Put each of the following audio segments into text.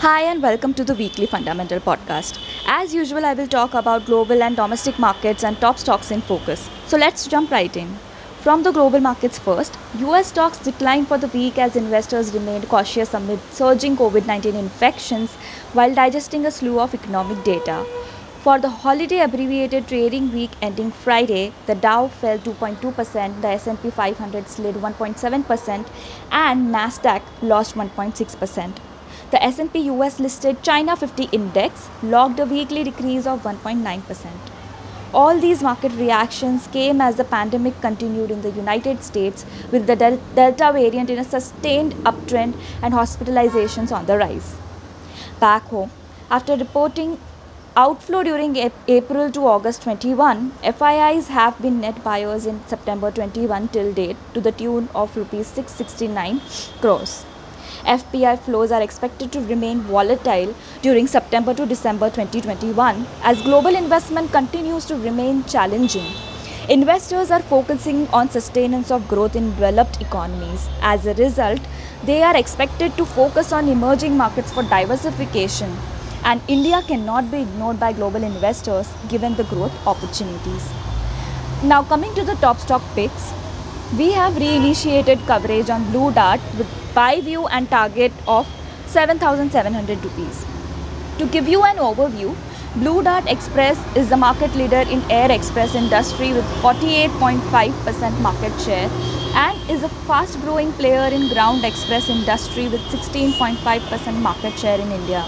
Hi, and welcome to the weekly Fundamental Podcast. As usual, I will talk about global and domestic markets and top stocks in focus. So let's jump right in. From the global markets first, US stocks declined for the week as investors remained cautious amid surging COVID 19 infections while digesting a slew of economic data. For the holiday abbreviated trading week ending Friday, the Dow fell 2.2%, the S&P 500 slid 1.7%, and Nasdaq lost 1.6%. The S&P US listed China 50 index logged a weekly decrease of 1.9%. All these market reactions came as the pandemic continued in the United States with the Del- Delta variant in a sustained uptrend and hospitalizations on the rise. Back home, after reporting outflow during Ap- April to August 21, FIIs have been net buyers in September 21 till date to the tune of rupees 669 crores. FPI flows are expected to remain volatile during September to December 2021 as global investment continues to remain challenging. Investors are focusing on sustenance of growth in developed economies. As a result, they are expected to focus on emerging markets for diversification and India cannot be ignored by global investors given the growth opportunities. Now coming to the top stock picks, we have reinitiated coverage on Blue Dart with buy view and target of 7700 rupees. To give you an overview, Blue Dart Express is the market leader in air express industry with 48.5% market share and is a fast growing player in ground express industry with 16.5% market share in India.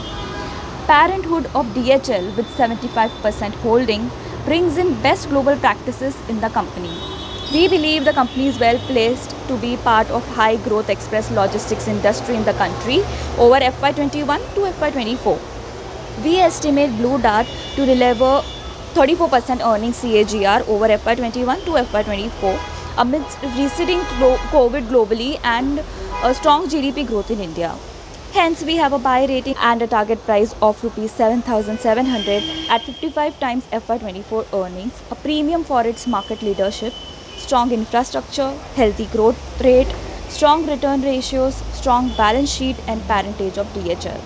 Parenthood of DHL with 75% holding brings in best global practices in the company. We believe the company is well placed to be part of high growth express logistics industry in the country over FY21 to FY24. We estimate Blue Dart to deliver 34% earnings CAGR over FY21 to FY24 amidst receding COVID globally and a strong GDP growth in India. Hence, we have a buy rating and a target price of rupees 7700 at 55 times FY24 earnings, a premium for its market leadership, strong infrastructure, healthy growth rate, strong return ratios, strong balance sheet and parentage of DHL.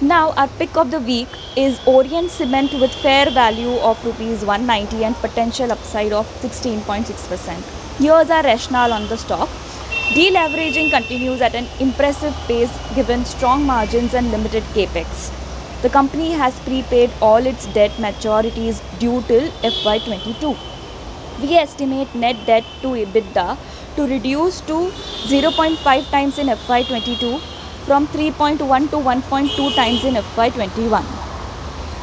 Now, our pick of the week is Orient Cement with fair value of rupees 190 and potential upside of 16.6%. Here's our rationale on the stock. Deleveraging continues at an impressive pace given strong margins and limited capex. The company has prepaid all its debt maturities due till FY22. We estimate net debt to EBITDA to reduce to 0.5 times in FY22 from 3.1 to 1.2 times in FY21.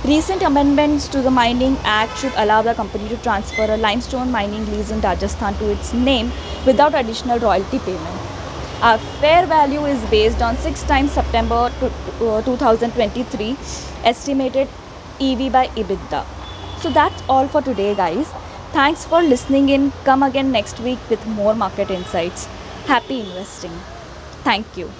Recent amendments to the Mining Act should allow the company to transfer a limestone mining lease in Rajasthan to its name without additional royalty payment. Our fair value is based on 6 times September 2023 uh, estimated EV by EBITDA. So that's all for today, guys. Thanks for listening in. Come again next week with more market insights. Happy investing. Thank you.